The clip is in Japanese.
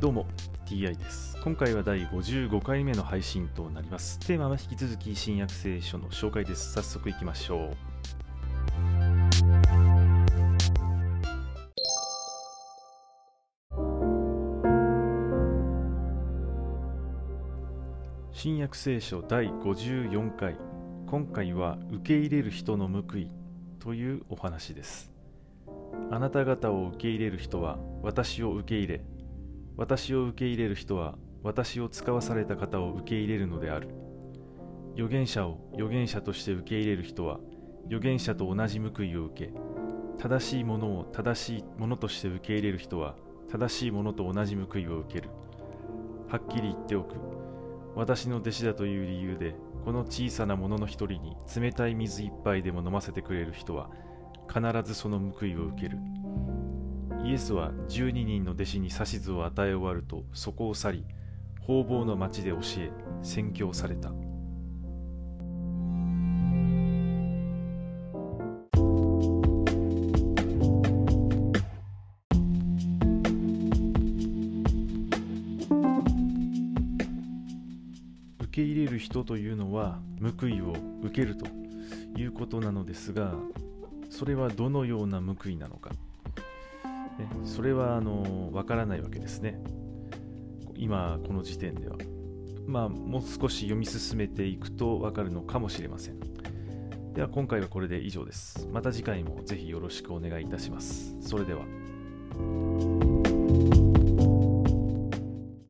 どうも TI です。今回は第55回目の配信となります。テーマは引き続き新約聖書の紹介です。早速いきましょう。新約聖書第54回。今回は受け入れる人の報いというお話です。あなた方を受け入れる人は私を受け入れ私を受け入れる人は私を使わされた方を受け入れるのである。預言者を預言者として受け入れる人は預言者と同じ報いを受け正しいものを正しいものとして受け入れる人は正しいものと同じ報いを受ける。はっきり言っておく。私の弟子だという理由でこの小さなものの一人に冷たい水一杯でも飲ませてくれる人は必ずその報いを受ける。イエスは12人の弟子に指図を与え終わるとそこを去り方々の町で教え宣教された。受け入れる人というのは報いを受けるということなのですがそれはどのような報いなのか。ね、それはあの分からないわけですね。今この時点では。まあもう少し読み進めていくと分かるのかもしれません。では今回はこれで以上です。また次回もぜひよろしくお願いいたします。それでは。